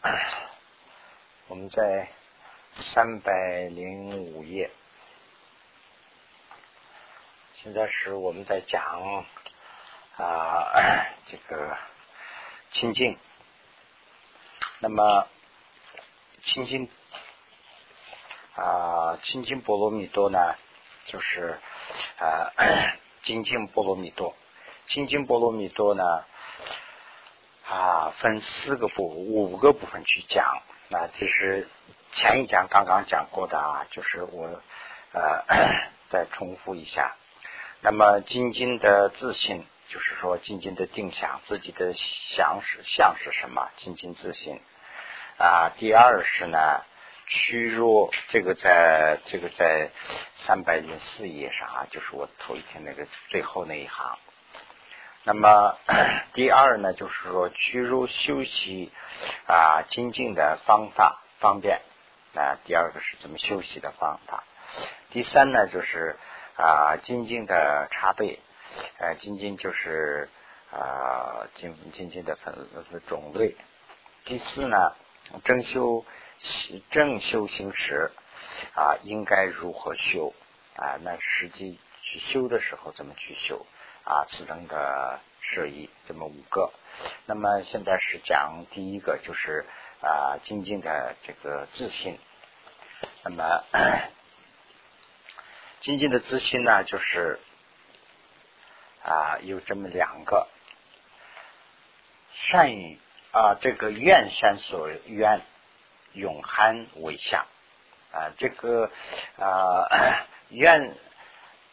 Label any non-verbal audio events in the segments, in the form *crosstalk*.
*coughs* 我们在三百零五页，现在是我们在讲啊 *coughs* 这个清净。那么清净啊清净波罗蜜多呢，就是啊 *coughs* 精进波罗蜜多。清净波罗蜜多呢？啊，分四个部、五个部分去讲。那这是前一讲刚刚讲过的啊，就是我呃 *coughs* 再重复一下。那么精进的自信，就是说精进的定向，自己的想是像是什么？精进自信啊。第二是呢，屈辱，这个在这个在三百零四页上啊，就是我头一天那个最后那一行。那么 *clears throat* 第二呢，就是说屈辱休息啊精进的方法方便啊。第二个是怎么休息的方法。第三呢，就是啊精进的茶杯，呃精进就是啊精精进的分种类。第四呢，正修正修行时啊应该如何修啊？那实际去修的时候怎么去修？啊，自能的设疑这么五个。那么现在是讲第一个，就是啊，精进的这个自信。那么精进的自信呢，就是啊，有这么两个善于啊，这个愿善所愿，永憨为相啊，这个啊 *coughs* 愿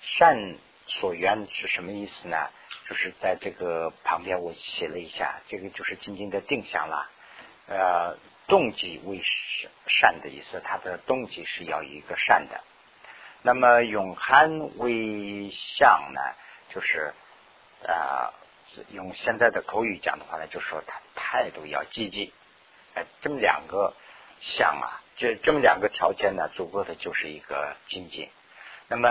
善。所愿是什么意思呢？就是在这个旁边我写了一下，这个就是静静的定向了。呃，动机为善的意思，它的动机是要一个善的。那么永憨为相呢，就是啊，用现在的口语讲的话呢，就说他态度要积极。哎，这么两个相啊，这这么两个条件呢，足够的就是一个精进。那么。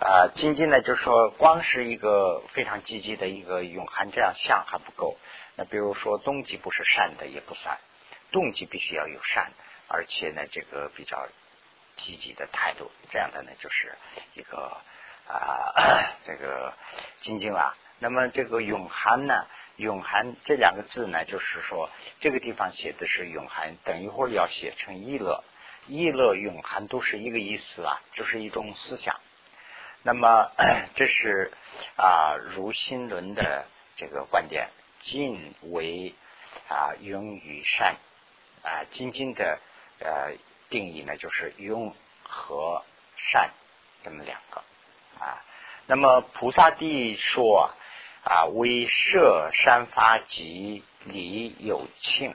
啊，精进呢，就是说，光是一个非常积极的一个永恒这样像还不够。那比如说，动机不是善的也不算，动机必须要有善，而且呢，这个比较积极的态度，这样的呢，就是一个啊，*coughs* 这个精进啊。那么这个永恒呢，永恒这两个字呢，就是说这个地方写的是永恒，等一会儿要写成意乐，意乐永恒都是一个意思啊，就是一种思想。那么，*clears throat* 这是啊，如心论的这个观点，尽为啊，用与善啊，静静的呃定义呢，就是用和善这么两个啊。那么菩萨地说啊，为摄善发及礼有庆，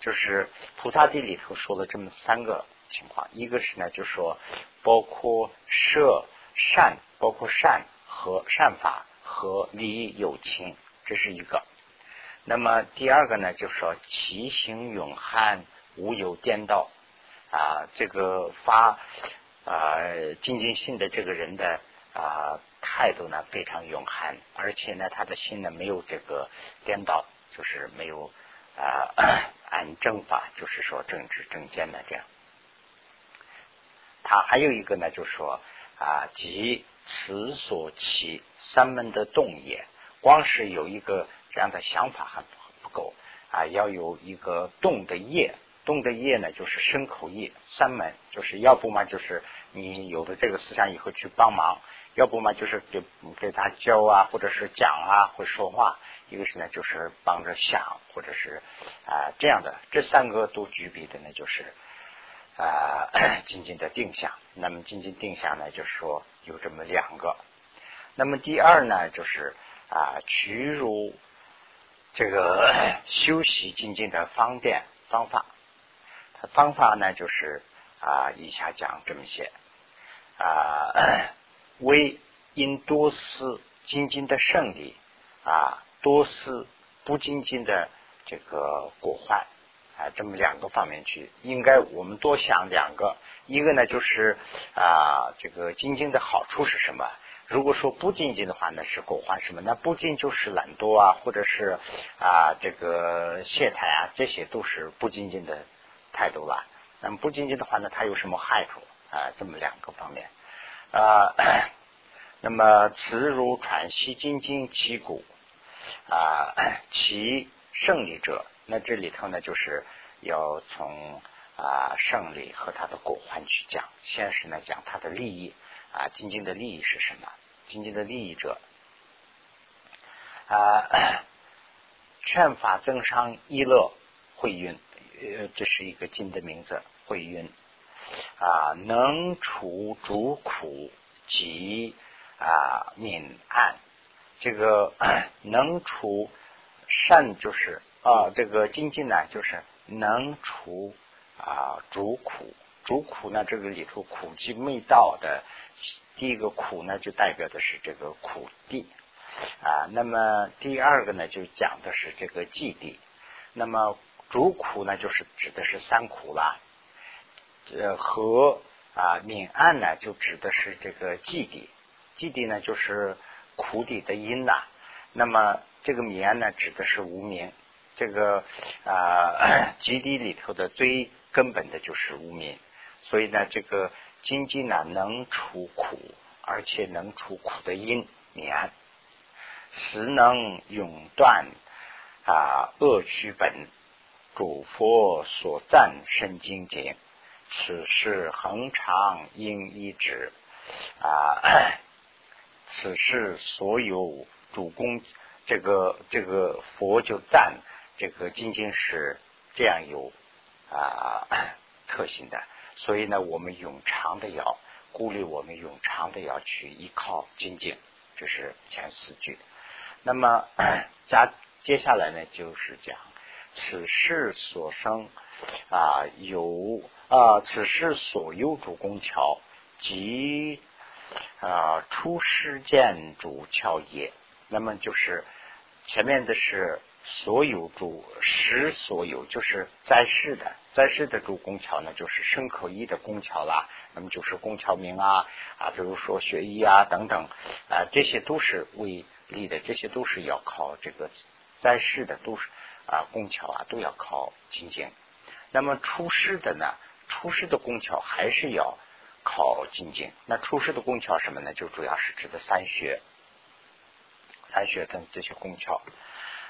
就是菩萨地里头说了这么三个情况，一个是呢，就说包括设。善包括善和善法和利有情，这是一个。那么第二个呢，就是说其行永汉，无有颠倒啊。这个发啊精进性的这个人的啊态度呢，非常永悍，而且呢，他的心呢没有这个颠倒，就是没有啊 *coughs* 按正法，就是说正直正见的这样。他还有一个呢，就是说。啊，即此所起三门的动也，光是有一个这样的想法还不不够啊，要有一个动的业，动的业呢就是身口业三门，就是要不嘛就是你有了这个思想以后去帮忙，要不嘛就是给给他教啊，或者是讲啊，会说话，一个是呢就是帮着想，或者是啊这样的，这三个都具备的呢就是。啊，*coughs* 静静的定向。那么静静定下呢，就是说有这么两个。那么第二呢，就是啊，屈辱这个休息静静的方便方法。它方法呢，就是啊，以下讲这么些啊，为因多思精进的胜利啊，多思不精进的这个果坏。啊，这么两个方面去，应该我们多想两个。一个呢，就是啊，这个精进的好处是什么？如果说不精进的话呢，是果患什么？那不精就是懒惰啊，或者是啊这个懈怠啊，这些都是不精进的态度了。那么不精进的话呢，它有什么害处啊？这么两个方面啊。那么慈如喘息精进其骨啊，其胜利者。那这里头呢，就是要从啊胜利和他的果患去讲。先是呢讲他的利益啊，金经的利益是什么？金经的利益者啊，劝法增伤一乐慧运，呃，这是一个经的名字，慧运啊，能除诸苦及啊泯暗，这个 *clears throat* 能除善就是啊，这个精进呢，就是能除啊主苦，主苦呢，这个里头苦即未到的。第一个苦呢，就代表的是这个苦地啊。那么第二个呢，就讲的是这个寂地。那么主苦呢，就是指的是三苦啦。呃，和啊泯暗呢，就指的是这个寂地。寂地呢，就是苦底的因呐。那么这个泯呢，指的是无名。这个啊 *clears throat* 极地里头的最根本的就是无名。所以呢，这个。经济呢，能除苦，而且能除苦的因免，实能永断啊恶趣本。主佛所赞深经经，此事恒常应一指啊。*clears throat* 此事所有主公，这个这个佛就赞这个经经是这样有啊特性的。所以呢，我们永长的要鼓励我们永长的要去依靠精进，这是前四句。那么加接下来呢，就是讲此事所生啊有啊此事所有主公桥即啊出世见主桥也。那么就是前面的是所有主实所有，就是在世的。在世的主工桥呢，就是牲口义的工桥啦。那么就是工桥名啊啊，比如说学医啊等等啊，这些都是为立的，这些都是要靠这个在世的都是啊工桥啊都要靠精进。那么出世的呢，出世的工桥还是要靠精进。那出世的工桥什么呢？就主要是指的三学，三学等这些工桥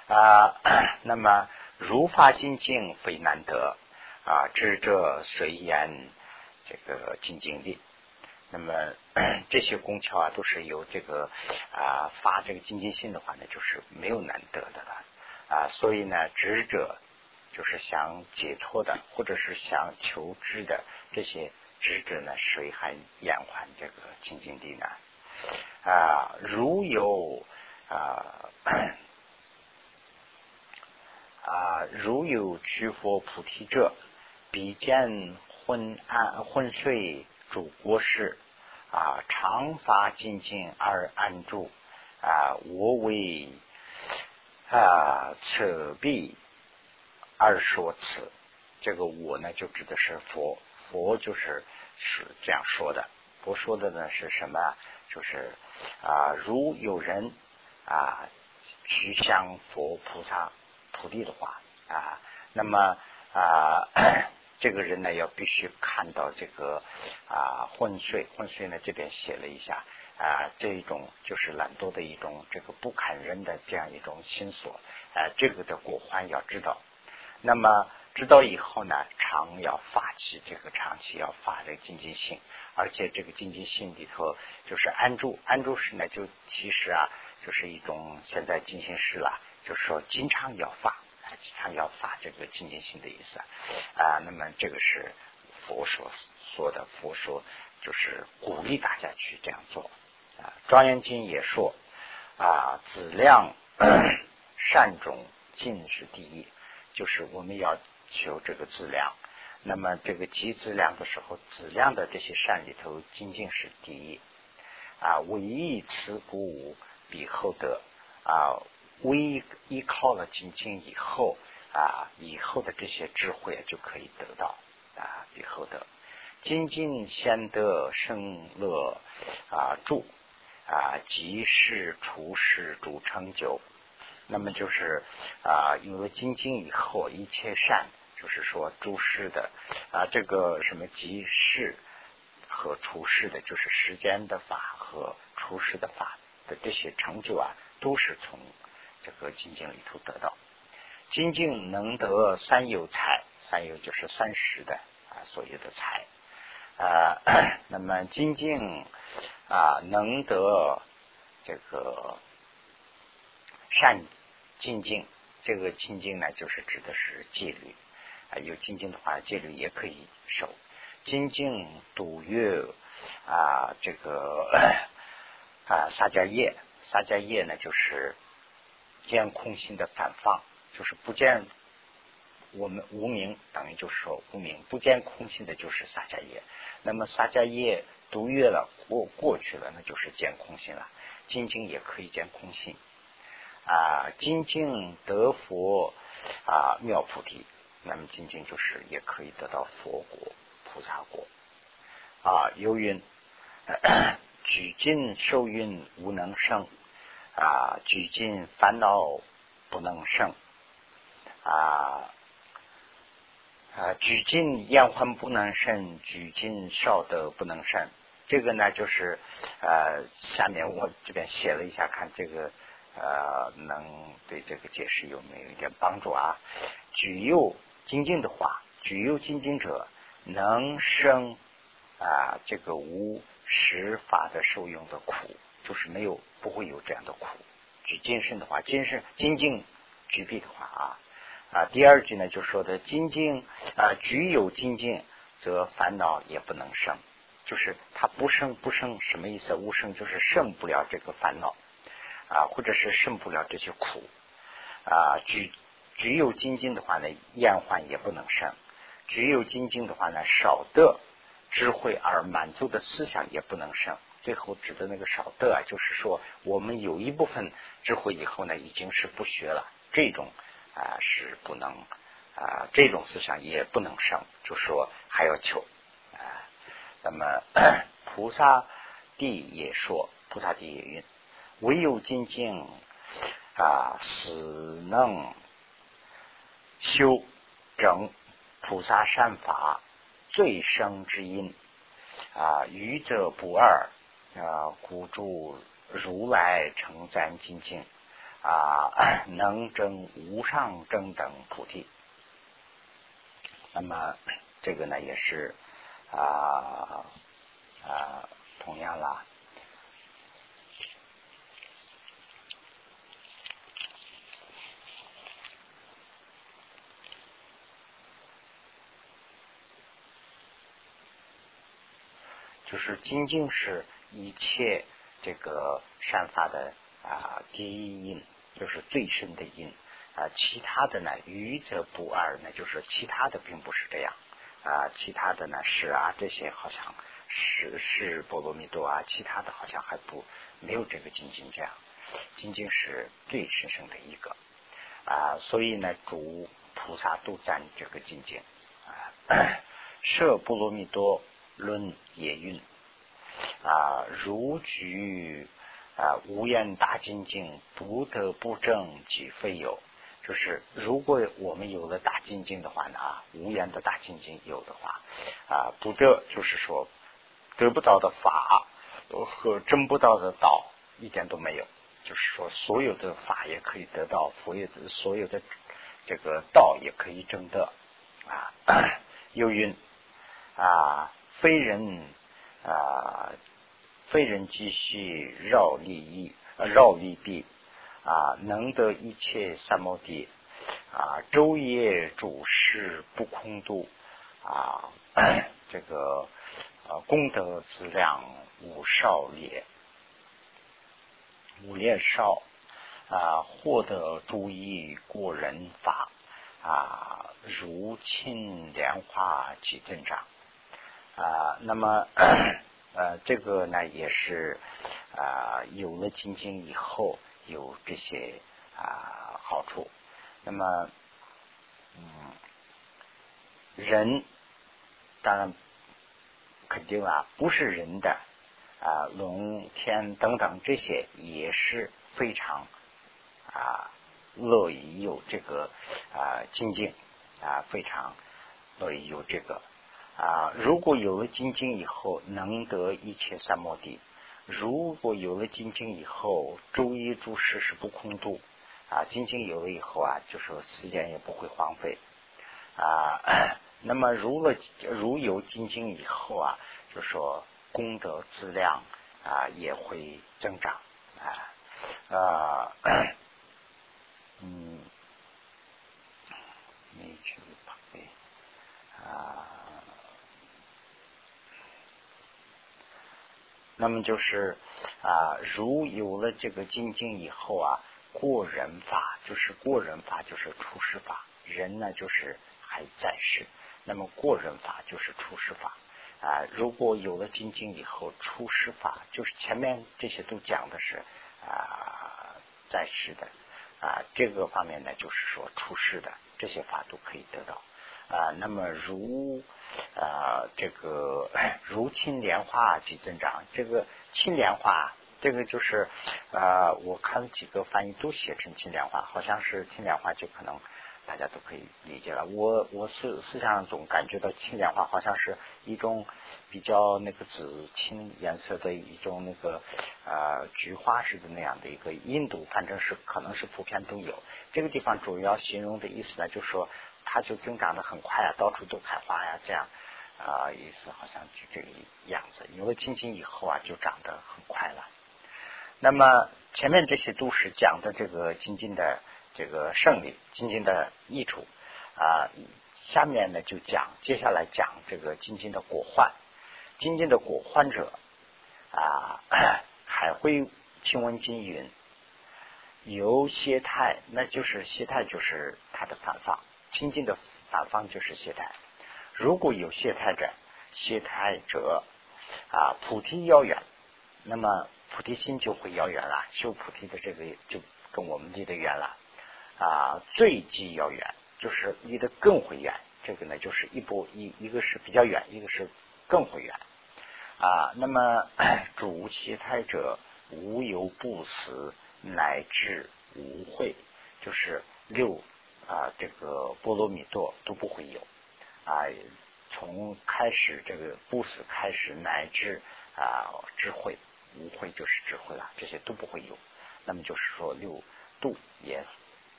啊。*clears throat* 那么如法精进非难得。啊，智者随言，这个精进力。那么 *clears throat* 这些功巧啊，都是由这个啊发这个精进性的话呢，就是没有难得的了啊。所以呢，智者就是想解脱的，或者是想求知的这些智者呢，谁还延缓这个精进力呢？啊，如有啊。啊，如有取佛菩提者。比见昏暗昏睡主国事啊，常发精进而安住啊，我为啊此必而说此。这个我呢，就指的是佛，佛就是是这样说的。佛说的呢是什么？就是啊，如有人啊去向佛菩萨土地的话啊，那么啊。这个人呢，要必须看到这个啊昏睡，昏睡呢这边写了一下啊，这一种就是懒惰的一种这个不堪人的这样一种心所啊，这个的果患要知道。那么知道以后呢，常要发起这个长期要发这个经济性，而且这个经济性里头就是安住，安住时呢就其实啊就是一种现在进行时了，就是说经常要发。经常要发这个精进心的意思啊，那么这个是佛说说的，佛说就是鼓励大家去这样做啊。庄严经也说啊，质量 *coughs* 善种尽是第一，就是我们要求这个质量。那么这个积质量的时候，质量的这些善里头，精进是第一啊。唯一持鼓舞比后得啊。唯依靠了精进以后啊，以后的这些智慧就可以得到啊，以后的精进先得生乐啊住啊，即是除世主成就。那么就是啊，有了精进以后，一切善，就是说诸事的啊，这个什么即世和除世的，就是时间的法和除世的法的这些成就啊，都是从这个精进里头得到。精进能得三有财，三有就是三十的啊，所有的财啊。*coughs* 那么精进啊，能得这个善。精进，这个精进呢，就是指的是戒律啊。有精进的话，戒律也可以守。精进笃月啊，这个 *coughs* 啊撒迦叶，撒迦叶呢，就是见空心的反放，就是不见我们无名，等于就是说无名不见空心的，就是萨迦耶。那么萨迦耶读月了过过去了，那就是见空心了。精进也可以见空心。啊，精进得佛啊，妙菩提。那么精进就是也可以得到佛果、菩萨果。啊，由云：*coughs* 举尽受孕无能生，啊，举尽烦恼不能生，啊啊，举尽厌患不能生，举尽少德不能生。这个呢，就是呃，下面我这边写了一下，看这个。呃，能对这个解释有没有一点帮助啊？举右精进的话，举右精进者能生啊，这个无实法的受用的苦，就是没有不会有这样的苦。举精神的话，精神精进举臂的话啊啊，第二句呢就说的精进啊，举有精进则烦恼也不能生，就是他不生不生什么意思？无生就是生不了这个烦恼。啊，或者是胜不了这些苦啊，只只有精进的话呢，厌患也不能生；只有精进的话呢，少得智慧而满足的思想也不能生。最后指的那个少的啊，就是说我们有一部分智慧以后呢，已经是不学了，这种啊是不能啊，这种思想也不能生，就说还要求啊。那么菩萨地也说，菩萨地也云。唯有精进啊，死能修整菩萨善法最生之因啊，愚者不二啊，故诸如来成赞精进啊，能证无上正等菩提。那么这个呢，也是啊啊，同样啦。就是精进是一切这个善法的啊第一因，就是最深的因啊。其他的呢，愚则不二，那就是其他的并不是这样啊。其他的呢是啊，这些好像是是波罗蜜多啊，其他的好像还不没有这个精进这样。精进是最神圣的一个啊，所以呢，诸菩萨都赞这个境界啊，*coughs* 摄波罗蜜多。论也运啊，如举啊无言大精进，不得不正即非有。就是如果我们有了大精进的话呢啊，无言的大精进有的话啊，不得就是说得不到的法和争不到的道一点都没有。就是说所有的法也可以得到，所有的所有的这个道也可以争得啊。*coughs* 又云啊。非人啊，非人机系绕利益，绕利弊啊，能得一切三摩地啊，昼夜主事不空度啊，这个啊功德资量无少也，无劣少啊，获得诸意过人法啊，如沁莲花及增长。啊，那么呃，这个呢也是啊，有了金经以后有这些啊好处。那么，嗯，人当然肯定啊，不是人的啊龙天等等这些也是非常啊乐于有这个啊金经啊非常乐于有这个啊如果有了精进以后能得一切三摩地，如果有了精进以后周一诸事是不空度啊精进有了以后啊就说时间也不会荒废。啊 *clears throat* 那么如了如有精进以后啊就说。功德质量啊也会增长。啊啊 *clears throat* 嗯，没去配啊，那么就是啊，如有了这个精进以后啊，过人法就是过人法就是出世法，人呢就是还在世，那么过人法就是出世法。啊，如果有了精进以后出世法，就是前面这些都讲的是啊在世的。啊这个方面呢，就是说出世的这些法都可以得到。啊。那么如啊这个如青莲花即增长，这个青莲花这个就是啊我看几个翻译都写成青莲花，好像是青莲花就可能。大家都可以理解了。我我思思想上总感觉到青莲花好像是一种比较那个紫青颜色的一种那个啊菊花似的那样的一个印度，反正是可能是普遍都有。这个地方主要形容的意思呢，就是说它就增长的很快啊，到处都开花呀，这样啊意思好像就这个样子。有了青青以后啊，就长得很快了。那么前面这些都是讲的这个精进的。这个胜利，精进的益处啊，下面呢就讲，接下来讲这个精进的果患。精进的果患者啊，还会清文经云，由歇态，那就是歇态就是它的散放，清净的散方就是懈怠。如果有懈怠者，懈怠者啊，菩提遥远，那么菩提心就会遥远了，修菩提的这个就跟我们离得远了。啊，最近要远，就是离得更会远。这个呢，就是一步一，一个是比较远，一个是更会远。啊，那么 *coughs* 主其胎者无有不死，乃至无会，就是六啊，这个波罗蜜多都不会有。啊，从开始这个不死开始，乃至啊智慧无慧就是智慧了，这些都不会有。那么就是说六度也。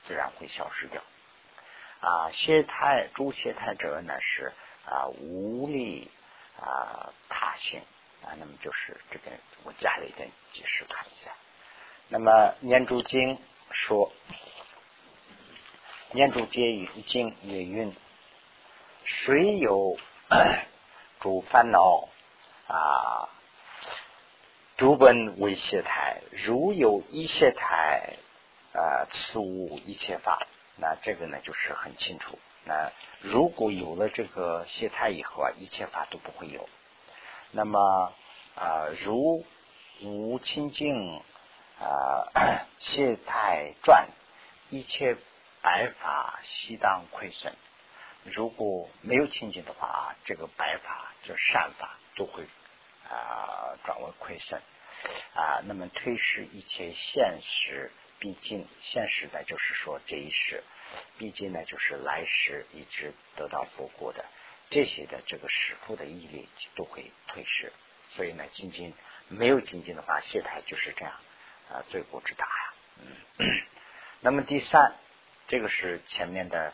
自然会消失掉啊！歇胎诸歇胎者呢是啊无力啊他性啊，那么就是这边我加了一点解释看一下。那么念珠经说，念珠结语经也云：谁有 *coughs* 主烦恼啊？诸本为歇胎，如有一谢台。啊，此无一切法，那这个呢就是很清楚。那如果有了这个谢台以后啊，一切法都不会有。那么啊，如无清净啊，*coughs* 谢态转，一切白法悉当亏损。如果没有清净的话，这个白法就善法都会啊转为亏损啊。那么推迟一切现实。毕竟现实呢，就是说这一世，毕竟呢，就是来世一直得到佛国的这些的这个使父的毅力都会退失，所以呢，仅仅没有仅仅的话，懈怠就是这样啊，罪过之大呀。嗯，*coughs* 那么第三，这个是前面的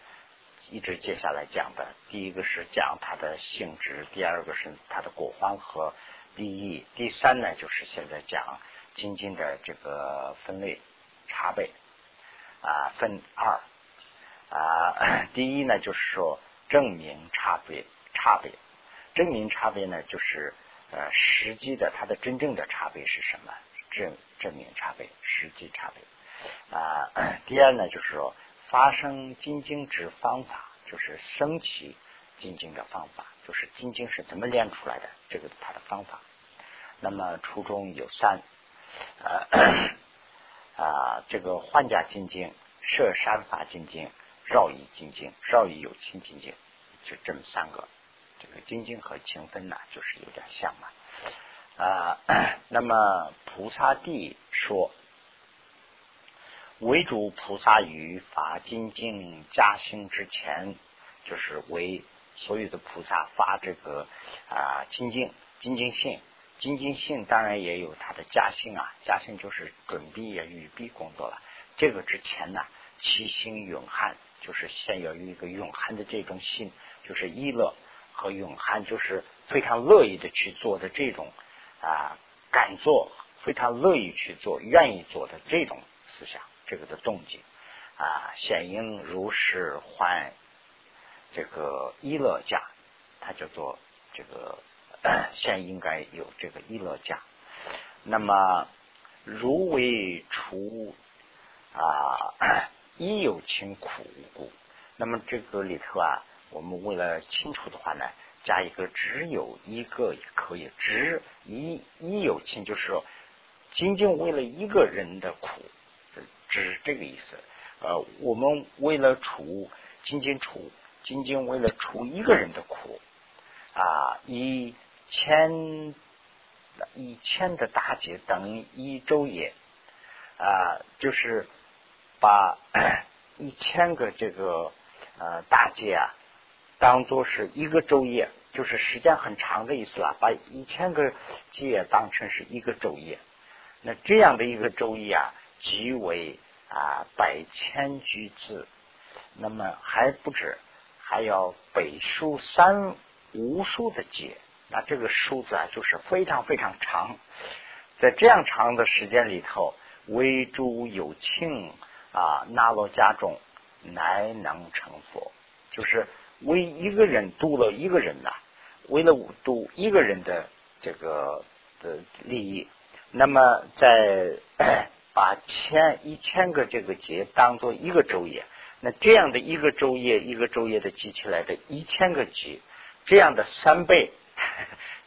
一直接下来讲的，第一个是讲它的性质，第二个是它的果方和利益，第三呢，就是现在讲精进的这个分类。差别啊，分二啊，*clears throat* 第一呢，就是说证明差别，差别证明差别呢，就是呃实际的它的真正的差别是什么？证证明差别，实际差别啊。*clears throat* 第二呢，就是说发生精进之方法，就是升起精进的方法，就是精进是怎么练出来的，这个它的方法。那么初中有三啊。啊，这个换甲金经、摄山法金经、绕仪金经、绕仪有情金经，就这么三个。这个金经和情分呢，就是有点像嘛。啊，那么菩萨地说，为主菩萨于发精进加兴之前，就是为所有的菩萨发这个啊精进精进性，精进性当然也有它的加兴啊，加兴就是准备也预备工作了。这个之前呢，其心永汉，就是先要有一个永汉的这种心，就是意乐和永汉，就是非常乐意的去做的这种。啊，敢做，非常乐意去做，愿意做的这种思想，这个的动机啊，显应如是还这个一乐家，它叫做这个 *clears throat* 现应该有这个一乐家。那么如为除啊，*clears throat* 一有情苦无故，那么这个里头啊，我们为了清楚的话呢。加一个只有一个也可以，只一一有情，就是说，仅仅为了一个人的苦，只是这个意思。呃，我们为了除，仅仅除，仅仅为了除一个人的苦啊，一千一千的大劫等于一周也啊，就是把 *clears throat* 一千个这个呃大劫啊。当做是一个昼夜，就是时间很长的意思了。把一千个夜当成是一个昼夜，那这样的一个昼夜啊，即为啊百千居字，那么还不止，还要北数三无数的劫。那这个数字啊，就是非常非常长。在这样长的时间里头，为诸有庆啊，那罗家众乃能成佛，就是。为一个人度了一个人呐，为了度一个人的这个的利益，那么在把千一千个这个节当做一个昼夜，那这样的一个昼夜一个昼夜的积起来的一千个节，这样的三倍，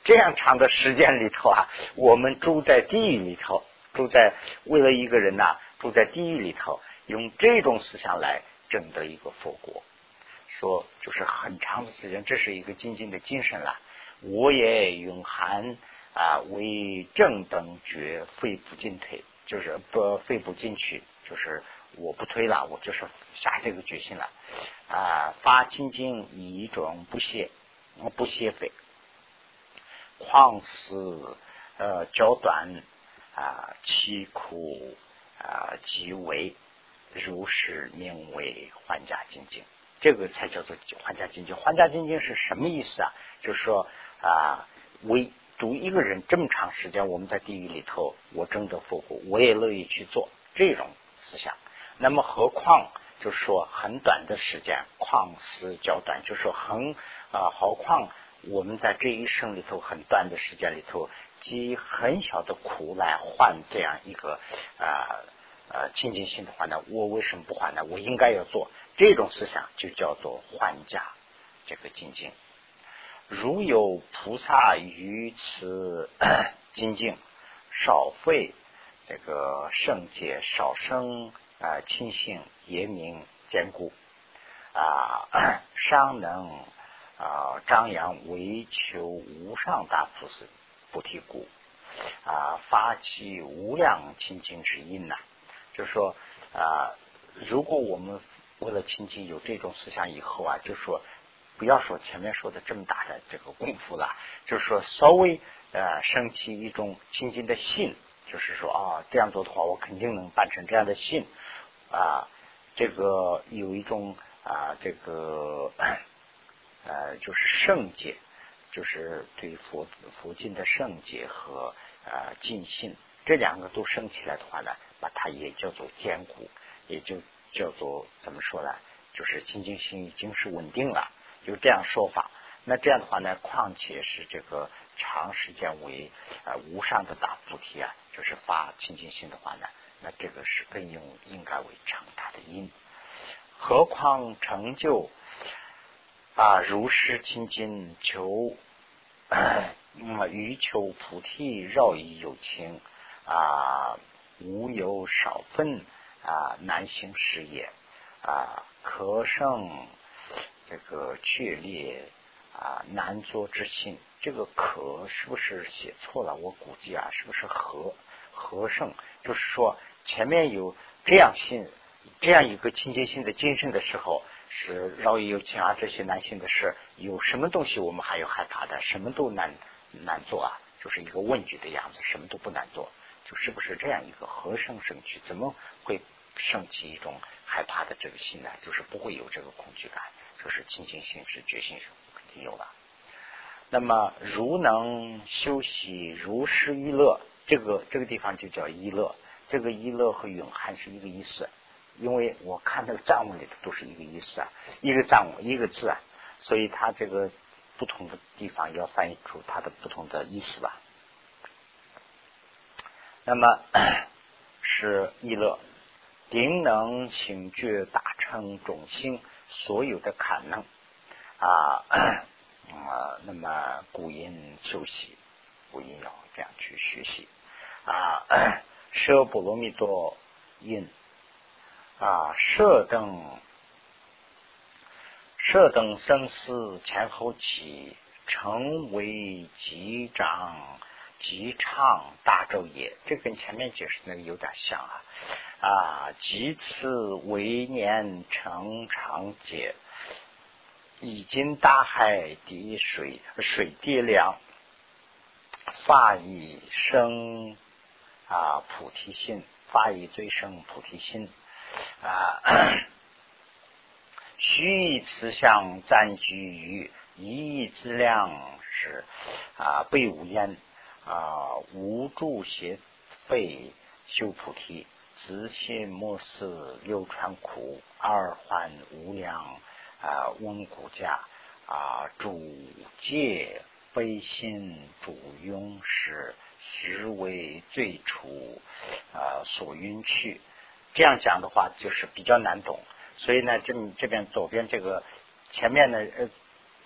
这样长的时间里头啊，我们住在地狱里头，住在为了一个人呐，住在地狱里头，用这种思想来争得一个佛国。说就是很长的时间，这是一个精进的精神了。我也永含啊，为正等觉，非不进退，就是不废不进去，就是我不推了，我就是下这个决心了啊。发精进以一种不懈，不懈废，况是呃较短啊，其苦啊极为，如是名为还家精进。这个才叫做还家精进。还家精进是什么意思啊？就是说啊，为读一个人这么长时间，我们在地狱里头，我争得复活，我也乐意去做这种思想。那么何况就是说很短的时间，况思较短，就是说很啊，何况我们在这一生里头很短的时间里头，积很小的苦来换这样一个啊呃清净心的话呢，我为什么不换呢？我应该要做。这种思想就叫做还家这个精进。如有菩萨于此 *coughs* 精进少费这个圣洁少生啊清性严明坚固啊 *coughs* 尚能啊张扬为求无上大菩萨菩提故啊发起无量清净之因呐，就是说啊如果我们为了亲近有这种思想以后啊，就说不要说前面说的这么大的这个功夫了，*laughs* 就是说稍微呃升起一种亲近的信，就是说啊这样做的话，我肯定能办成这样的信啊，这个有一种啊这个 *coughs* 呃就是圣洁，就是对佛佛经的圣洁和呃尽信这两个都升起来的话呢，把它也叫做坚固，也就。叫做怎么说呢？就是清净心已经是稳定了，就这样说法。那这样的话呢，况且是这个长时间为呃无上的大菩提啊，就是发清净心的话呢，那这个是更应应该为成大的因。何况成就啊如是清净求那么欲求菩提绕以有情啊无有少分。啊，难行事业啊，可胜这个确烈啊难作之心。这个可是不是写错了？我估计啊，是不是和和盛？就是说前面有这样心，这样一个清洁心的精神的时候，是饶有情啊这些难行的事，有什么东西我们还有害怕的？什么都难难做啊？就是一个问句的样子，什么都不难做，就是不是这样一个和声生去？怎么会升起一种害怕的这个心呢？就是不会有这个恐惧感，就是清净心是决心是肯定有了。那么如能修习如是一乐，这个这个地方就叫一乐。这个一乐和永汉是一个意思，因为我看那个藏文里头都是一个意思啊，一个藏文一个字啊，所以它这个。不同的地方要翻译出它的不同的意思吧。那么 *coughs* 是意乐，定能行觉大成种性所有的可能啊啊，那么古音修习，古音要这样去学习啊。舍波罗蜜多因啊，舍等。设等生死前后起，成为极长极唱大咒也。这跟前面解释那个有点像啊啊！即此为年成长劫，已经大海滴水水滴量，发以生啊菩提心，发以最生菩提心啊。须以慈相暂居于一亿之量是啊，被无烟啊，无助邪废修菩提，自心莫思流传苦，二患无量啊，温故家啊，主戒悲心主庸是实为最初啊所允去。这样讲的话，就是比较难懂。所以呢，这这边左边这个前面呢，呃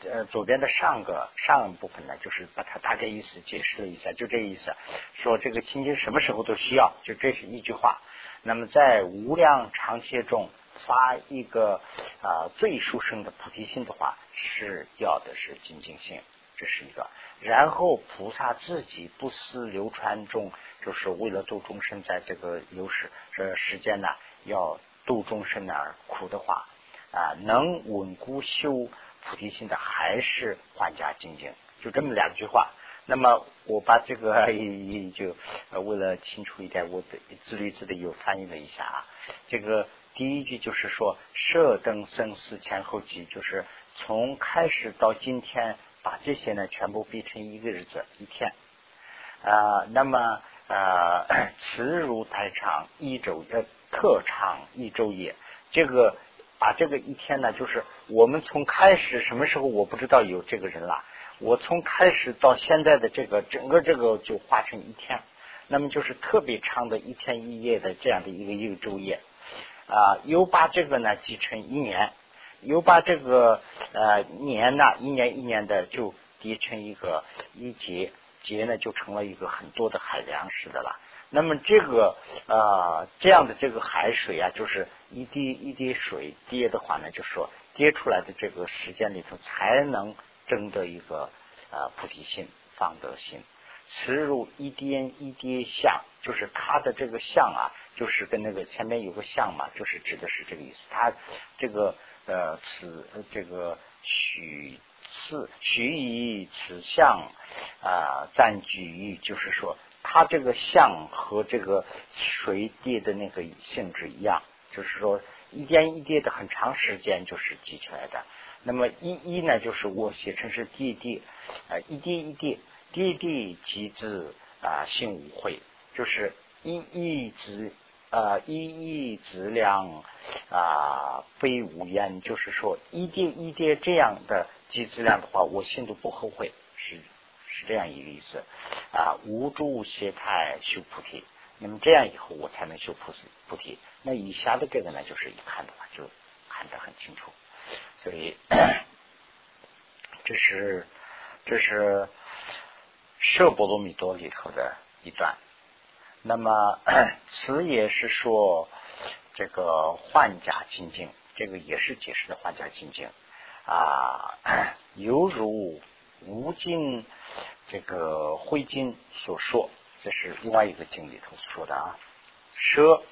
呃，左边的上个上部分呢，就是把它大概意思解释了一下，就这意思，说这个清净什么时候都需要，就这是一句话。那么在无量长劫中发一个啊最殊胜的菩提心的话，是要的是精进性，这是一个。然后菩萨自己不思流传中，就是为了度众生，在这个流逝这时间呢，要。度众生而苦的话啊，能稳固修菩提心的还是还家精进，就这么两句话。那么我把这个 *laughs* 就为了清楚一点，我的自律自的又翻译了一下啊。这个第一句就是说，设灯生死前后集，就是从开始到今天，把这些呢全部逼成一个日子一天啊。那么啊，*coughs* 此如太长一周呃。特长一周也，这个把这个一天呢，就是我们从开始什么时候我不知道有这个人了，我从开始到现在的这个整个这个就化成一天，那么就是特别长的一天一夜的这样的一个一个昼夜。啊，又把这个呢记成一年，又把这个呃年呢一年一年的就叠成一个一节，节呢就成了一个很多的海量似的了。那么这个啊，这样的这个海水啊，就是一滴一滴水跌的话呢，就说跌出来的这个时间里头，才能争得一个啊菩提心、方得心。此如一滴一滴相，就是它的这个相啊，就是跟那个前面有个相嘛，就是指的是这个意思。它这个呃，此这个许次许以此相啊，暂居于，就是说。它这个像和这个水滴的那个性质一样，就是说一点一滴的很长时间就是积起来的。那么一一呢，就是我写成是滴滴啊，一滴一滴，滴滴即至啊性无会，就是一一质啊一一质量啊非无烟，就是说一滴一滴这样的积质量的话，我心都不后悔是。是这样一个意思啊，无助邪态修菩提。那么这样以后我才能修菩提。菩提。那以下的这个呢，就是一看的话就看得很清楚。所以这是这是舍波罗蜜多里头的一段。那么 *clears throat* 此也是说这个幻假清净，这个也是解释的幻假清净啊，*clears throat* 犹如无尽这个灰烬所说，这是另外一个经里头说的啊，舍。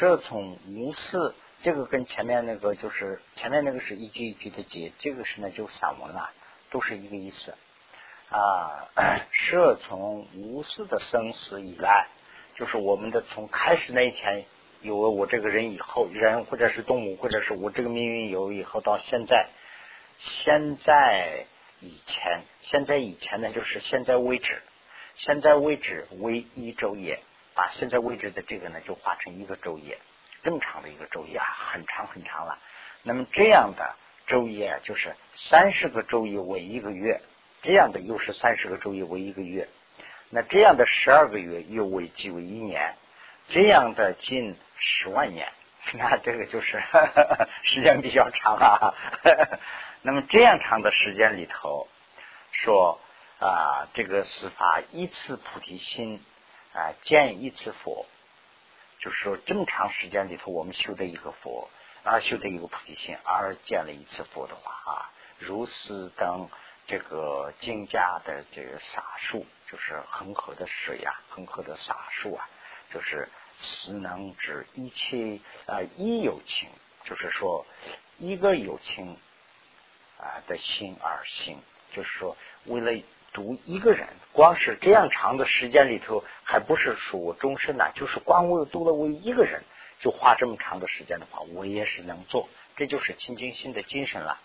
这从无事，这个跟前面那个就是前面那个是一句一句的接，这个是呢就散文了，都是一个意思啊。*coughs* 是从无事的生死以来，就是我们的从开始那一天有了我这个人以后，人或者是动物，或者是我这个命运有以后到现在，现在以前，现在以前呢就是现在为止，现在为止为一昼夜。把现在位置的这个呢，就画成一个昼夜，正常的一个昼夜啊，很长很长了。那么这样的昼夜就是三十个昼夜为一个月，这样的又是三十个昼夜为一个月。那这样的十二个月又为即为一年，这样的近十万年，*laughs* 那这个就是 *laughs* 时间比较长啊。*laughs* 那么这样长的时间里头，说啊，这个司法一次菩提心。啊，见一次佛，就是说这么长时间里头，我们修的一个佛，啊，修的一个菩提心，而见了一次佛的话啊，如是等这个经家的这个洒数，就是恒河的水啊，恒河的洒数啊，就是实能指一切啊一有情，就是说一个有情啊的心而行，就是说为了。读一个人，光是这样长的时间里头，还不是说我终身呢，就是光我读了我一个人，就花这么长的时间的话，我也是能做，这就是清净心的精神了。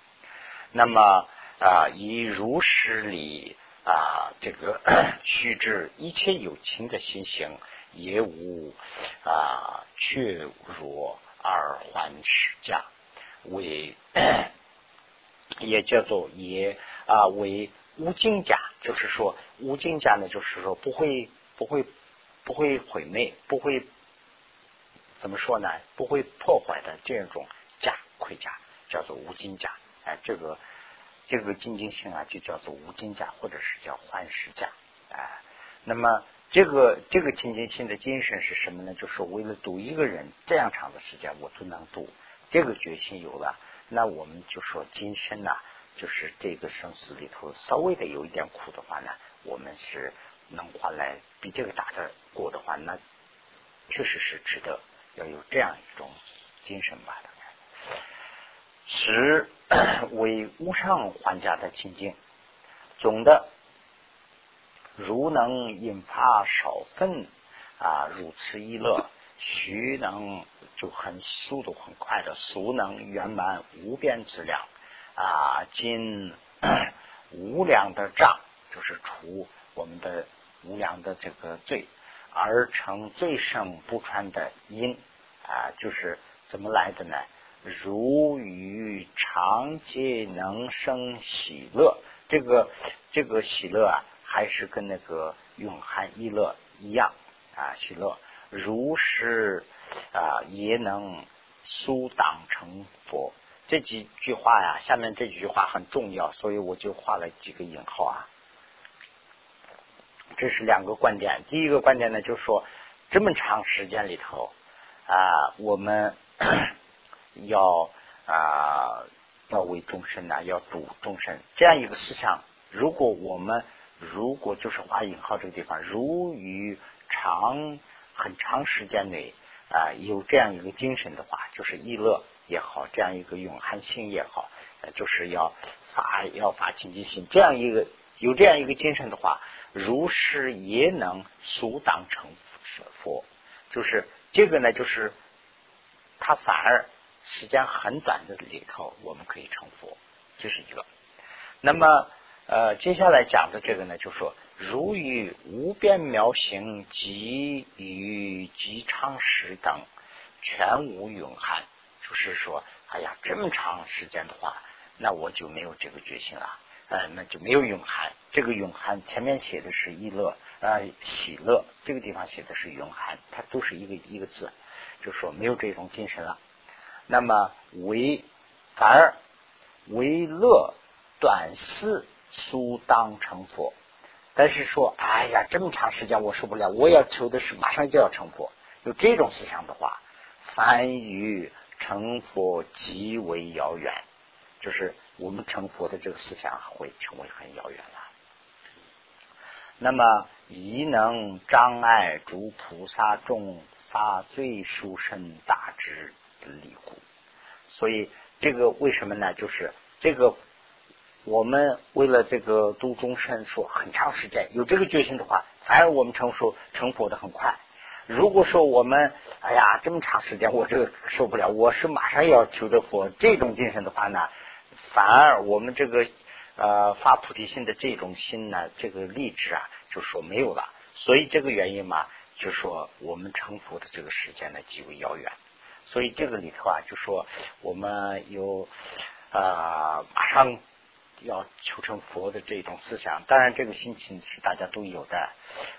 那么啊，以如实理啊，这个 *coughs* 须知一切有情的心行，也无啊却如而还实价，为 *coughs* 也叫做也啊为。无尽甲，就是说无尽甲呢，就是说不会不会不会毁灭，不会怎么说呢？不会破坏的这种甲盔甲，叫做无尽甲。哎，这个这个精进性啊，就叫做无尽甲，或者是叫幻世甲。哎，那么这个这个精进性的精神是什么呢？就是为了赌一个人这样长的时间，我都能赌。这个决心有了，那我们就说今生呐。就是这个生死里头稍微的有一点苦的话呢，我们是能换来比这个大的过的话，那确实是值得要有这样一种精神吧。大概十 *coughs* 为无上还家的清净，总的如能引发少分啊，如此一乐，须能就很速度很快的，熟能圆满无边资量。啊，今无量的障，就是除我们的无量的这个罪，而成最胜不穿的因啊，就是怎么来的呢？如于常皆能生喜乐，这个这个喜乐啊，还是跟那个永含一乐一样啊，喜乐如是啊，也能苏当成佛。这几句话呀，下面这几句话很重要，所以我就画了几个引号啊。这是两个观点，第一个观点呢，就是说这么长时间里头啊，我们 *coughs* 要啊要为众生呐，要度众生这样一个思想。如果我们如果就是画引号这个地方，如于长很长时间内啊有这样一个精神的话，就是意乐。也好，这样一个永恒心也好，就是要发要发清净心，这样一个有这样一个精神的话，如是也能速当成佛。就是这个呢，就是他反而时间很短的里头，我们可以成佛，这是一个。那么呃，接下来讲的这个呢，就说如与无边妙行及与极昌时等，全无永恒。是说，哎呀，这么长时间的话，那我就没有这个决心了，呃，那就没有永恒。这个永恒前面写的是一乐，呃喜乐，这个地方写的是永寒，它都是一个一个字，就说没有这种精神了。那么为反而为乐短思苏当成佛，但是说哎呀这么长时间我受不了，我要求的是马上就要成佛，有这种思想的话，凡于成佛极为遥远，就是我们成佛的这个思想会成为很遥远了。那么宜能障碍诸菩萨众发最殊胜大智的力故，所以这个为什么呢？就是这个我们为了这个度众生，说很长时间有这个决心的话，反而我们成熟成佛的很快。如果说我们哎呀这么长时间我这个受不了，我是马上要求着佛这种精神的话呢，反而我们这个。呃，发菩提心的这种心呢，这个励志啊，就说没有了。所以这个原因嘛，就说我们成佛的这个时间呢极为遥远。所以这个里头啊，就说我们有啊，马上要求成佛的这种思想。当然，这个心情是大家都有的。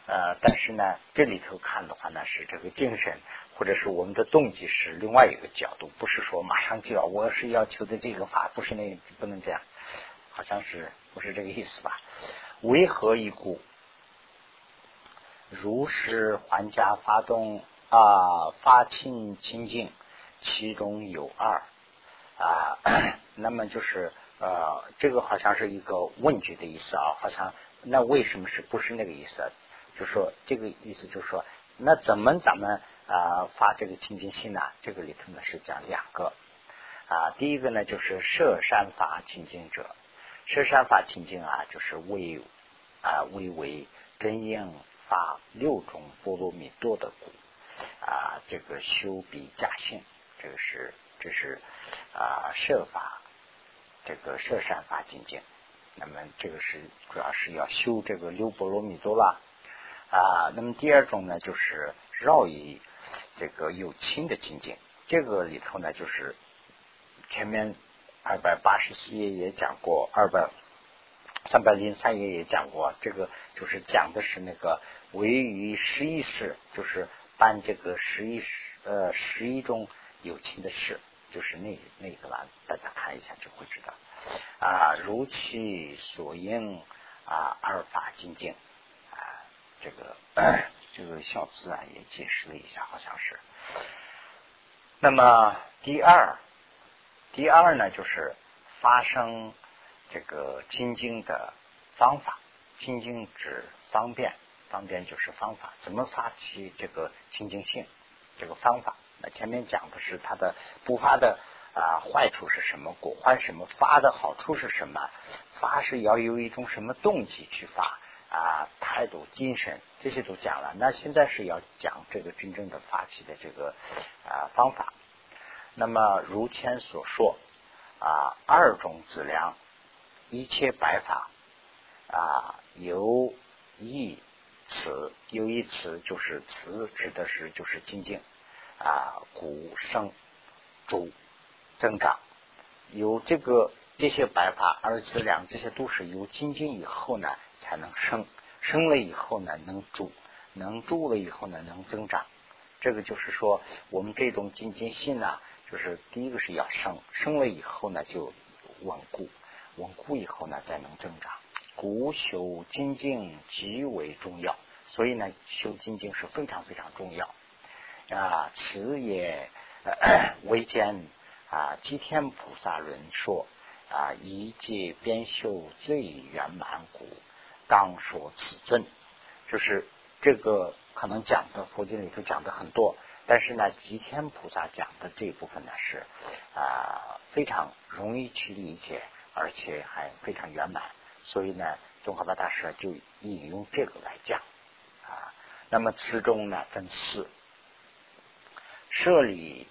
呃，但是呢，这里头看的话呢，是这个精神或者是我们的动机是另外一个角度，不是说马上就要，我是要求的这个法，不是那不能这样。好像是不是这个意思吧？为何一故？如是还家发动啊，发清清净，其中有二啊。*coughs* 那么就是呃，这个好像是一个问句的意思啊。好像那为什么是不是那个意思？就说这个意思，就是说那怎么咱们啊发这个清净心呢？这个里头呢是讲两个啊。第一个呢就是摄山法清净者。舍山法清净啊，就是为啊为为真应发六种波罗蜜多的故啊，这个修比假性，这个是这是啊设法这个摄善法境界。那么这个是主要是要修这个六波罗蜜多啦啊。那么第二种呢，就是绕以这个有清的境界，这个里头呢，就是前面。二百八十七页也讲过，二百三百零三页也讲过，这个就是讲的是那个唯于十一事，就是办这个十一呃十一种有情的事，就是那那个啦，大家看一下就会知道啊，如其所应啊，二法精进啊，这个这个小字啊也解释了一下，好像是。那么第二。第二呢，就是发生这个精进的方法。精进指方便，方便就是方法。怎么发起这个清净性？这个方法，那前面讲的是它的不发的啊坏处是什么？果坏什么？发的好处是什么？发是要有一种什么动机去发啊？态度、精神这些都讲了。那现在是要讲这个真正的发起的这个啊方法。那么如前所说啊，二种资粮，一切白法啊，有一词，有一词就是词，指的是就是精进啊，骨生主增长，有这个这些白法二资粮，这些都是由精进以后呢才能生，生了以后呢能住，能住了以后呢能增长，这个就是说我们这种精进性呢。就是第一个是要生，生了以后呢就稳固，稳固以后呢再能增长。故修精进极为重要，所以呢修精进是非常非常重要啊。此也 *coughs* 为见啊，吉天菩萨论说啊，一界边修最圆满故，当说此尊。就是这个可能讲的佛经里头讲的很多。但是呢，吉天菩萨讲的这一部分呢是啊非常容易去理解，而且还非常圆满，所以呢，宗喀巴大师就引用这个来讲啊。那么此中呢分四：设立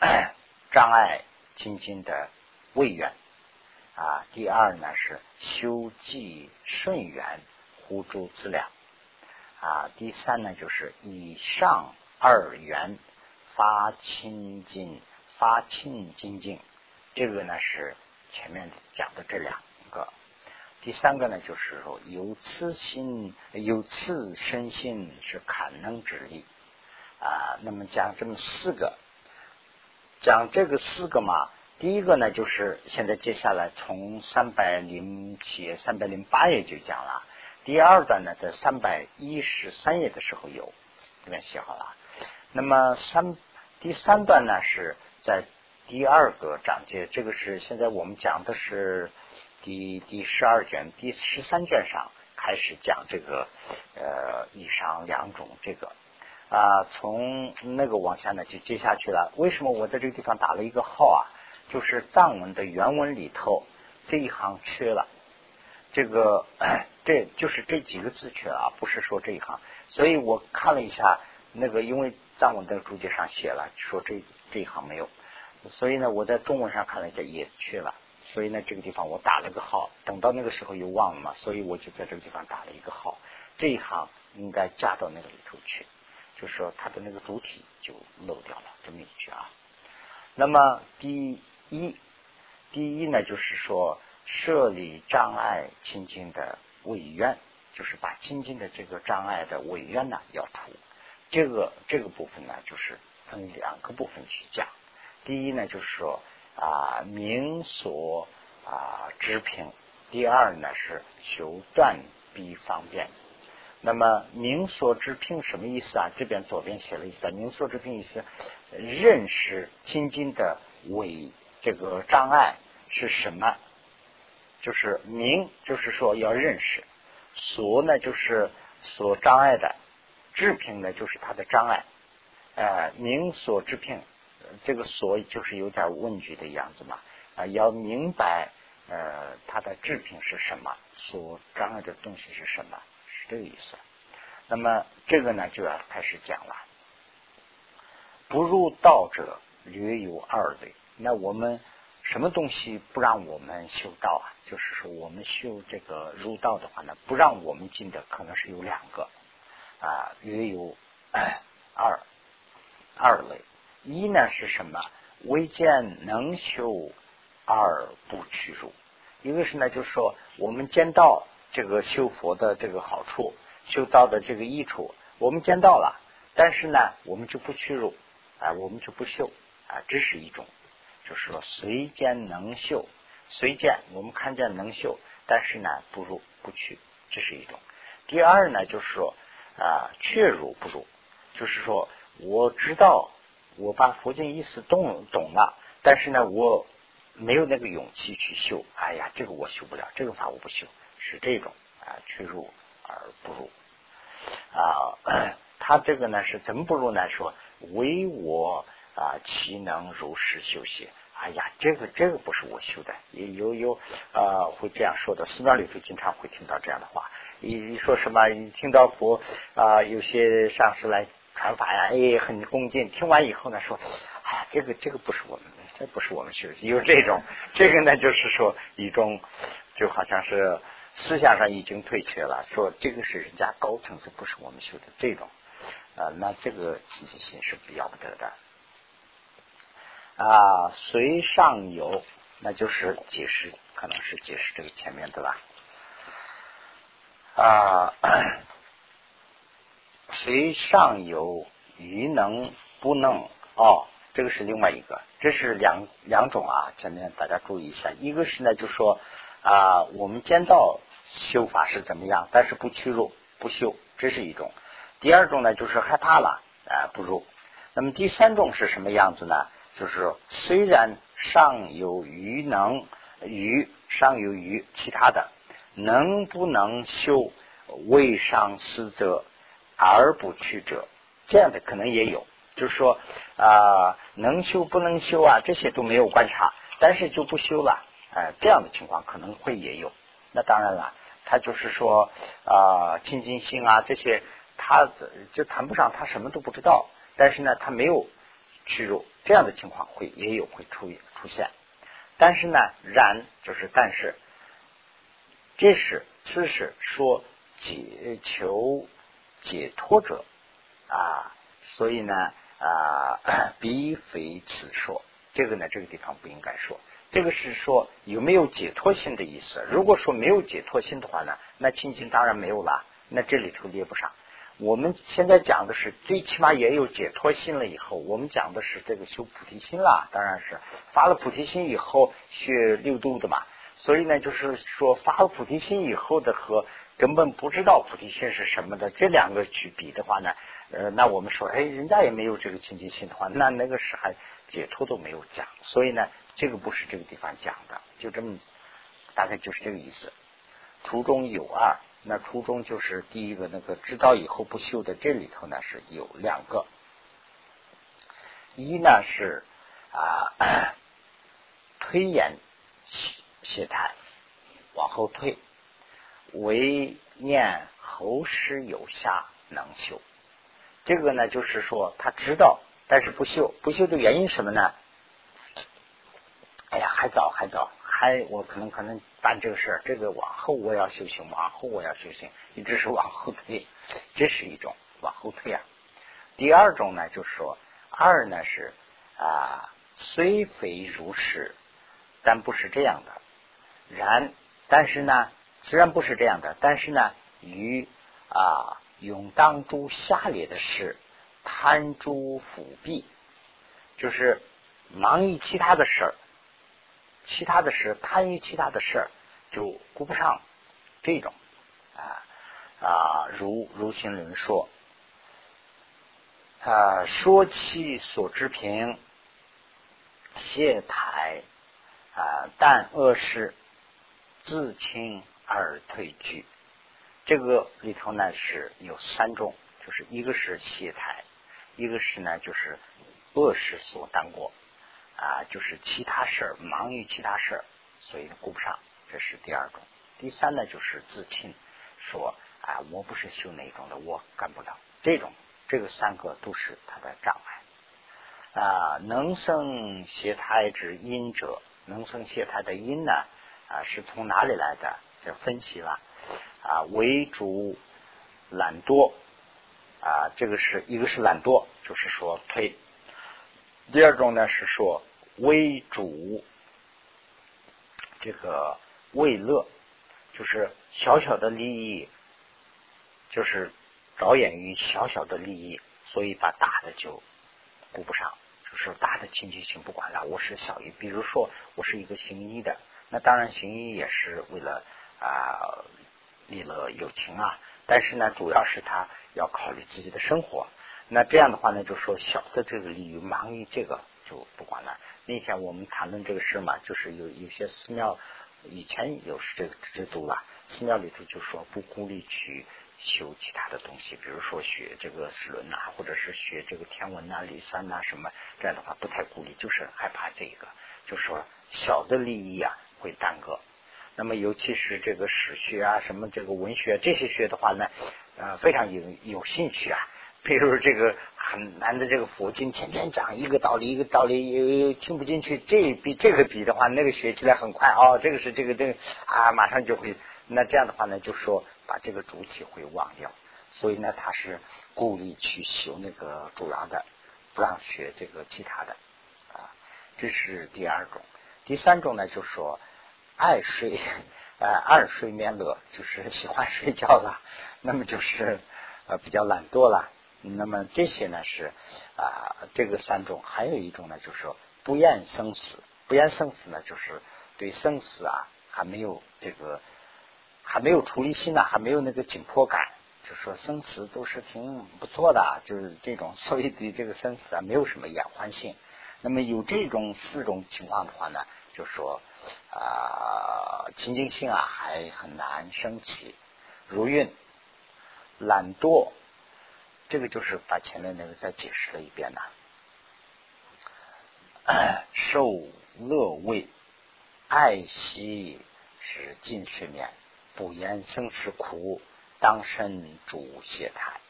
*clears throat* 障碍精进的位缘啊；第二呢是修济顺缘护助资粮啊；第三呢就是以上。二元发清净发清精进，这个呢是前面讲的这两个。第三个呢，就是说有慈心，有慈身心是堪能之力啊。那么讲这么四个，讲这个四个嘛，第一个呢，就是现在接下来从三百零七页、三百零八页就讲了。第二段呢，在三百一十三页的时候有，这边写好了。那么三第三段呢，是在第二个章节，这个是现在我们讲的是第第十二卷、第十三卷上开始讲这个呃以上两种这个啊，从那个往下呢就接下去了。为什么我在这个地方打了一个号啊？就是藏文的原文里头这一行缺了，这个这就是这几个字缺了，不是说这一行。所以我看了一下那个，因为藏文的注解上写了，说这这一行没有，所以呢，我在中文上看了一下也缺了，所以呢，这个地方我打了个号，等到那个时候又忘了嘛，所以我就在这个地方打了一个号，这一行应该加到那个里头去，就是说它的那个主体就漏掉了这么一句啊。那么第一，第一呢，就是说设立障碍清净的违愿，就是把清净的这个障碍的违愿呢要除。这个这个部分呢，就是分两个部分去讲。第一呢，就是说啊，明所啊知平；第二呢，是求断必方便。那么明所知平什么意思啊？这边左边写了一下，明所知平意思认识清净的伪这个障碍是什么？就是明，就是说要认识；所呢，就是所障碍的。制品呢，就是它的障碍，呃，明所治平，这个所就是有点问句的样子嘛，啊，要明白呃它的制品是什么，所障碍的东西是什么，这个意思。那么这个呢就要开始讲了。不入道者略有二类，那我们什么东西不让我们修道啊？就是说我们修这个入道的话呢，不让我们进的可能是有两个。啊，约有二二类。一呢是什么？未见能修而不去入。一个是呢，就是说我们见到这个修佛的这个好处，修道的这个益处，我们见到了，但是呢，我们就不去入，啊，我们就不修，啊，这是一种，就是说虽见能修，虽见我们看见能修，但是呢，不入不去，这是一种。第二呢，就是说。啊，确如不如，就是说，我知道我把佛经意思懂懂了，但是呢，我没有那个勇气去修。哎呀，这个我修不了，这个法我不修，是这种啊，确如而不如啊。他这个呢是怎么不如呢？说唯我啊，岂能如实修习？哎呀，这个这个不是我修的，有有啊会这样说的。寺庙里头经常会听到这样的话。一一说什么，你听到佛啊，有些上师来传法呀，哎，很恭敬。听完以后呢，说，哎呀，这个这个不是我们，这不是我们修的。有这种，这个呢，就是说一种，就好像是思想上已经退却了，说这个是人家高层次，不是我们修的这种，啊，那这个积极性是不要不得的。啊，随上有，那就是解释，可能是解释这个前面的吧。啊，*clears throat* 随上有余能不能哦，这个是另外一个，这是两两种啊。前面大家注意一下，一个是呢，就说啊，我们见到修法是怎么样，但是不屈辱不修，这是一种；第二种呢，就是害怕了啊，不入。那么第三种是什么样子呢？就是虽然上有余能余上有余其他的。能不能修未伤思者而不去者，这样的可能也有，就是说啊，能修不能修啊，这些都没有观察，但是就不修了，哎，这样的情况可能会也有。那当然了，他就是说啊，清净心啊这些，他就谈不上他什么都不知道，但是呢，他没有去入，这样的情况会也有会出出现。但是呢，然就是但是。这是此是说解求解脱者啊，所以呢啊，*coughs* 必非此说。这个呢，这个地方不应该说，这个是说有没有解脱心的意思？如果说没有解脱心的话呢，那清净当然没有了，那这里头列不上。我们现在讲的是最起码也有解脱心了以后，我们讲的是这个修菩提心了，当然是发了菩提心以后学六度的嘛。所以呢，就是说发了菩提心以后的和根本不知道菩提心是什么的这两个去比的话呢，呃，那我们说，哎，人家也没有这个清净心的话，那那个是还解脱都没有讲。所以呢，这个不是这个地方讲的，就这么大概就是这个意思。初中有二。那初中就是第一个那个知道以后不修的，这里头呢是有两个，一呢是啊推延懈怠往后退，唯念后世有下能修。这个呢就是说他知道，但是不修，不修的原因什么呢？哎呀，还早还早。还我可能可能办这个事儿，这个往后我要修行，往后我要修行，一直是往后退，这是一种往后退啊。第二种呢，就是说二呢是啊，虽非如是，但不是这样的。然但是呢，虽然不是这样的，但是呢，于啊永当诸下列的事，贪诸腐弊，就是忙于其他的事儿。其他的事，贪于其他的事儿，就顾不上这种啊啊，如如行论说啊，说其所知平，谢台啊，但恶事自轻而退居。这个里头呢是有三种，就是一个是谢台，一个是呢就是恶事所当过。啊，就是其他事儿，忙于其他事儿，所以顾不上，这是第二种。第三呢，就是自轻，说啊，我不是修那种的，我干不了这种。这个三个都是他的障碍。啊，能生邪胎之因者，能生邪胎的因呢，啊，是从哪里来的？这分析了。啊，为主懒惰，啊，这个是一个是懒惰，就是说推。第二种呢是说。为主，这个为乐，就是小小的利益，就是着眼于小小的利益，所以把大的就顾不上，就是大的亲戚性不管了。我是小一，比如说我是一个行医的，那当然行医也是为了啊利乐友情啊，但是呢，主要是他要考虑自己的生活。那这样的话呢，就说小的这个利益，忙于这个就不管了。那天我们谈论这个事嘛，就是有有些寺庙以前有这个制度了，寺庙里头就说不鼓励去修其他的东西，比如说学这个史论呐，或者是学这个天文呐、理算呐什么，这样的话不太鼓励，就是害怕这个，就说小的利益啊会耽搁。那么尤其是这个史学啊、什么这个文学这些学的话呢，呃非常有有兴趣啊。比如这个很难的这个佛经，天天讲一个道理一个道理，又又听不进去。这比这个比的话，那个学起来很快哦。这个是这个这个啊，马上就会。那这样的话呢，就说把这个主体会忘掉。所以呢，他是故意去修那个主要的，不让学这个其他的啊。这是第二种。第三种呢，就说爱睡，*laughs* 呃，爱睡眠乐，就是喜欢睡觉了。那么就是呃比较懒惰了。那么这些呢是啊，这个三种，还有一种呢，就是说不厌生死，不厌生死呢，就是对生死啊还没有这个还没有处理心呢，还没有那个紧迫感，就说生死都是挺不错的，就是这种，所以对这个生死啊没有什么眼欢性。那么有这种四种情况的话呢，就说啊，清净性啊还很难升起，如运懒惰。这个就是把前面那个再解释了一遍呐。*coughs* 受乐味，爱惜使尽睡眠，不言生死苦，当身主谢台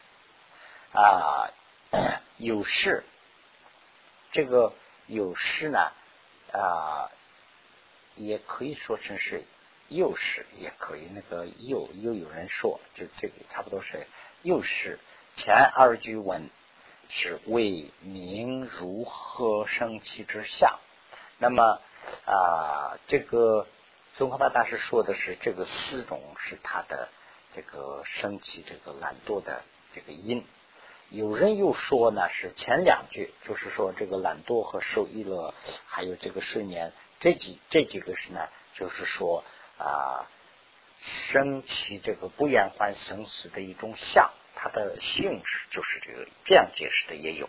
啊。*coughs* 有事，这个有事呢啊，也可以说成是幼事，也可以那个又又有人说，就这个差不多是幼事。前二句文是为名如何生气之相，那么啊，这个宗喀巴大师说的是这个四种是他的这个升起这个懒惰的这个因。有人又说呢，是前两句，就是说这个懒惰和受益乐，还有这个睡眠，这几这几个是呢，就是说啊，升起这个不厌欢生死的一种相，它的性质就是这个这样解释的也有，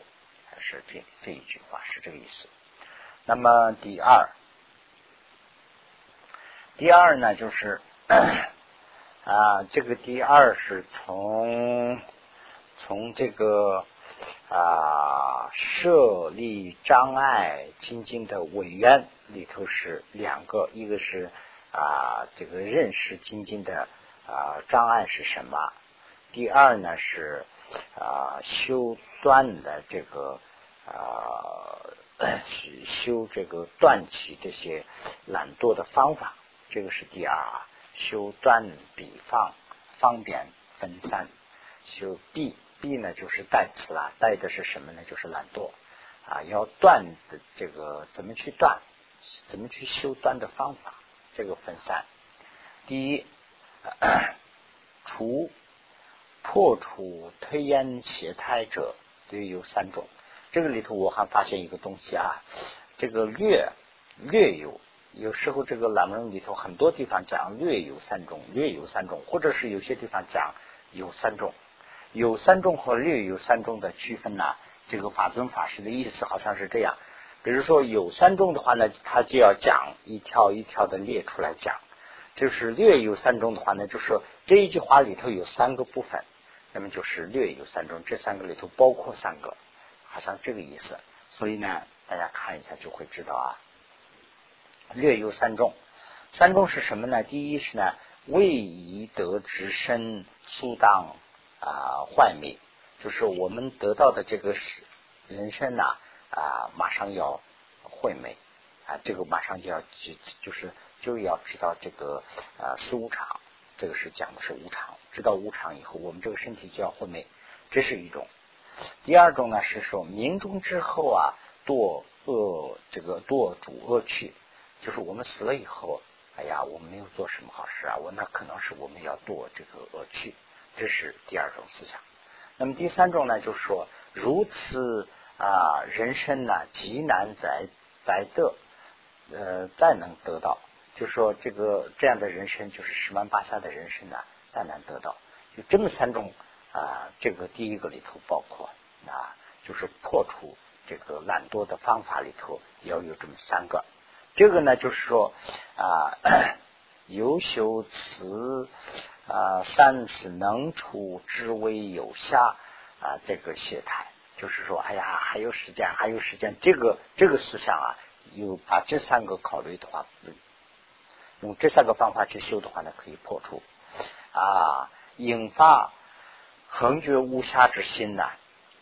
还是这这一句话是这个意思。那么第二，第二呢，就是啊，这个第二是从。从这个啊设立障碍精进的委员里头是两个，一个是啊这个认识精进的啊障碍是什么？第二呢是啊修断的这个啊修这个断起这些懒惰的方法，这个是第二啊修断比放方便分散修闭。B 呢就是代词了，代的是什么呢？就是懒惰啊，要断的这个怎么去断，怎么去修断的方法，这个分散。第一，除破除推烟邪胎者略有三种。这个里头我还发现一个东西啊，这个略略有，有时候这个懒人里头很多地方讲略有三种，略有三种，或者是有些地方讲有三种。有三种和略有三种的区分呢？这个法尊法师的意思好像是这样。比如说有三种的话呢，他就要讲一条一条的列出来讲。就是略有三种的话呢，就是这一句话里头有三个部分，那么就是略有三种，这三个里头包括三个，好像这个意思。所以呢，大家看一下就会知道啊。略有三种，三种是什么呢？第一是呢，位宜得之身苏当。啊，幻灭就是我们得到的这个是人生呐，啊马上要毁灭啊，这个马上就要就就是就要知道这个啊四无常，这个是讲的是无常，知道无常以后，我们这个身体就要毁灭，这是一种。第二种呢是说明中之后啊堕恶这个堕主恶趣，就是我们死了以后，哎呀，我们没有做什么好事啊，我那可能是我们要堕这个恶趣。这是第二种思想。那么第三种呢，就是说，如此啊，人生呢极难再再得，呃，再能得到，就说这个这样的人生，就是十万八下的人生呢，再难得到。就这么三种啊，这个第一个里头包括啊，就是破除这个懒惰的方法里头要有这么三个。这个呢，就是说啊，优秀词。啊，善是能出之为有下啊，这个懈态，就是说，哎呀，还有时间，还有时间，这个这个思想啊，有把这三个考虑的话，用这三个方法去修的话呢，可以破除啊，引发恒觉无暇之心呐。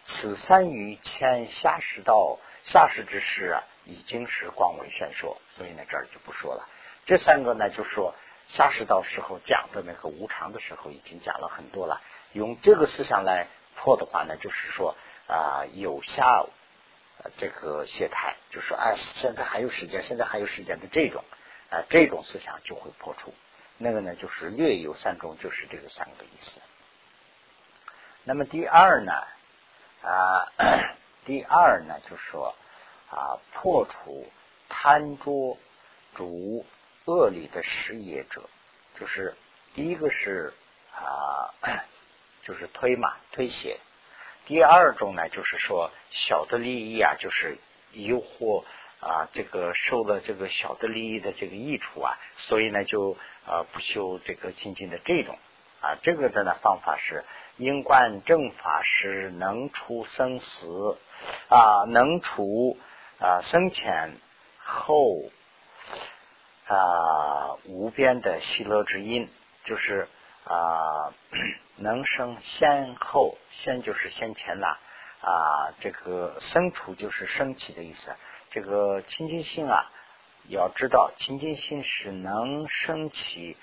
此三于千下士道下士之事啊，已经是广为宣说，所以呢，这儿就不说了。这三个呢，就说。下士道时候讲的那个无常的时候已经讲了很多了，用这个思想来破的话呢，就是说啊有下这个懈怠，就是说哎现在还有时间，现在还有时间的这种啊这种思想就会破除。那个呢就是略有三种，就是这个三个意思。那么第二呢啊第二呢就是说啊破除贪着主。恶里的失业者，就是第一个是啊，*coughs* 就是推嘛推卸；第二种呢，就是说小的利益啊，就是诱惑啊，这个受了这个小的利益的这个益处啊，所以呢就啊不修这个清净的这种啊，这个的呢方法是应观正法是能除生死啊，能除啊生前后。啊，无边的喜乐之因，就是啊，能生先后，先就是先前啦，啊，这个生处就是升起的意思。这个清净心啊，要知道清净心是能升起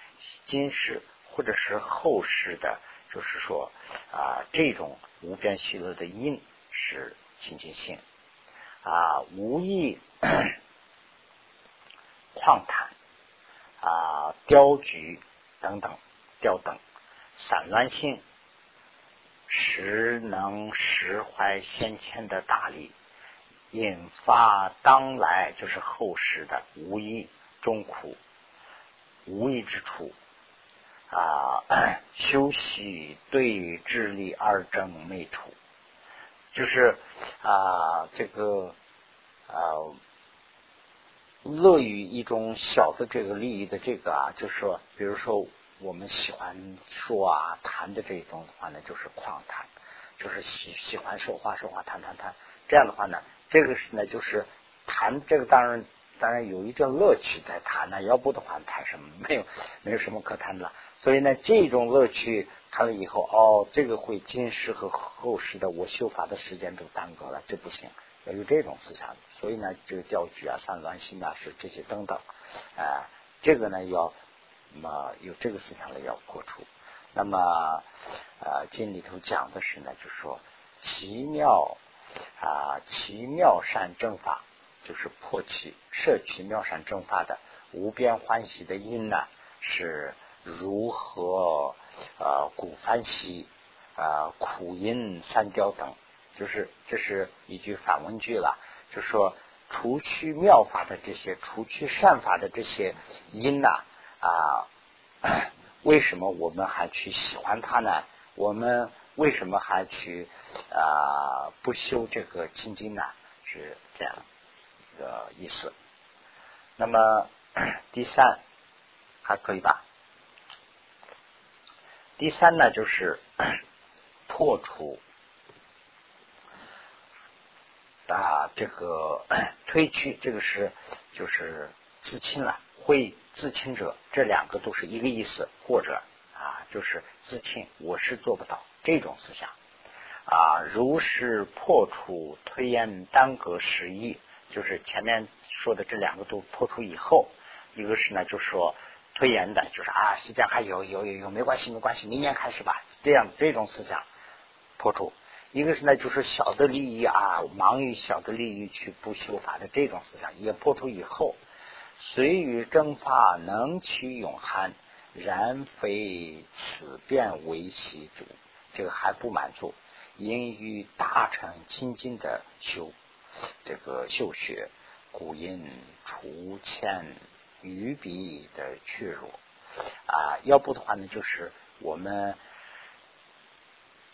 今世或者是后世的，就是说啊，这种无边喜乐的因是清净心啊，无意。*coughs* 旷谈啊、雕举等等，雕等散乱性，实能实怀先前的大力，引发当来就是后世的无益中苦，无益之处啊，*clears throat* 休息对智力二正没处，就是啊这个啊。乐于一种小的这个利益的这个啊，就是说，比如说我们喜欢说啊谈的这一种的话呢，就是旷谈，就是喜喜欢说话说话谈谈谈，这样的话呢，这个是呢就是谈这个当然当然有一种乐趣在谈呢，要不的话谈什么没有没有什么可谈的了，所以呢这种乐趣谈了以后哦，这个会今时和后世的我修法的时间都耽搁了，这不行。要有这种思想，所以呢，这个钓具啊、散乱心啊，是这些等等，啊，这个呢要那么有这个思想呢要破除。那么呃，经里头讲的是呢，就是说奇妙啊，奇妙善正法，就是破其摄取妙善正法的无边欢喜的因呢，是如何呃古欢喜啊苦因三雕等。就是这是一句反问句了，就说除去妙法的这些，除去善法的这些因呐啊，啊 *clears throat* 为什么我们还去喜欢他呢？我们为什么还去啊不修这个清净呢？是这样一个意思。那么 *clears throat* 第三还可以吧？第三呢，就是 *clears throat* 破除。啊，这个推去这个是就是自清了，会自亲者，这两个都是一个意思，或者啊，就是自亲，我是做不到这种思想啊。如是破除推延耽搁失意，就是前面说的这两个都破除以后，一个是呢，就说推延的，就是啊，时间还有有有有，没关系没关系，明年开始吧，这样这种思想破除。一个是呢，就是小的利益啊，忙于小的利益去不修法的这种思想，也破除以后，随于蒸发能取永寒，然非此变为习主，这个还不满足，因于大乘清净的修这个修学，故因除欠于彼的怯弱啊，要不的话呢，就是我们。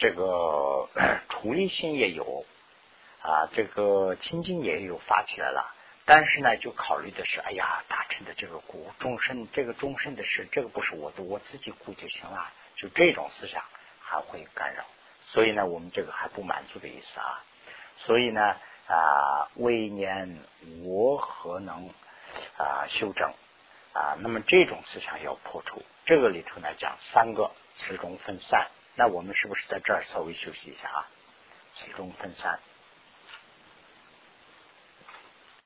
这个 *coughs* 处理心也有啊，这个清净也有发起来了，但是呢，就考虑的是，哎呀，大臣的这个故终身，这个终身的事，这个不是我的，我自己顾就行了，就这种思想还会干扰，所以呢，我们这个还不满足的意思啊，所以呢啊，未年我何能啊修正啊？那么这种思想要破除，这个里头呢讲三个，始终分散。那我们是不是在这儿稍微休息一下啊？始终分散。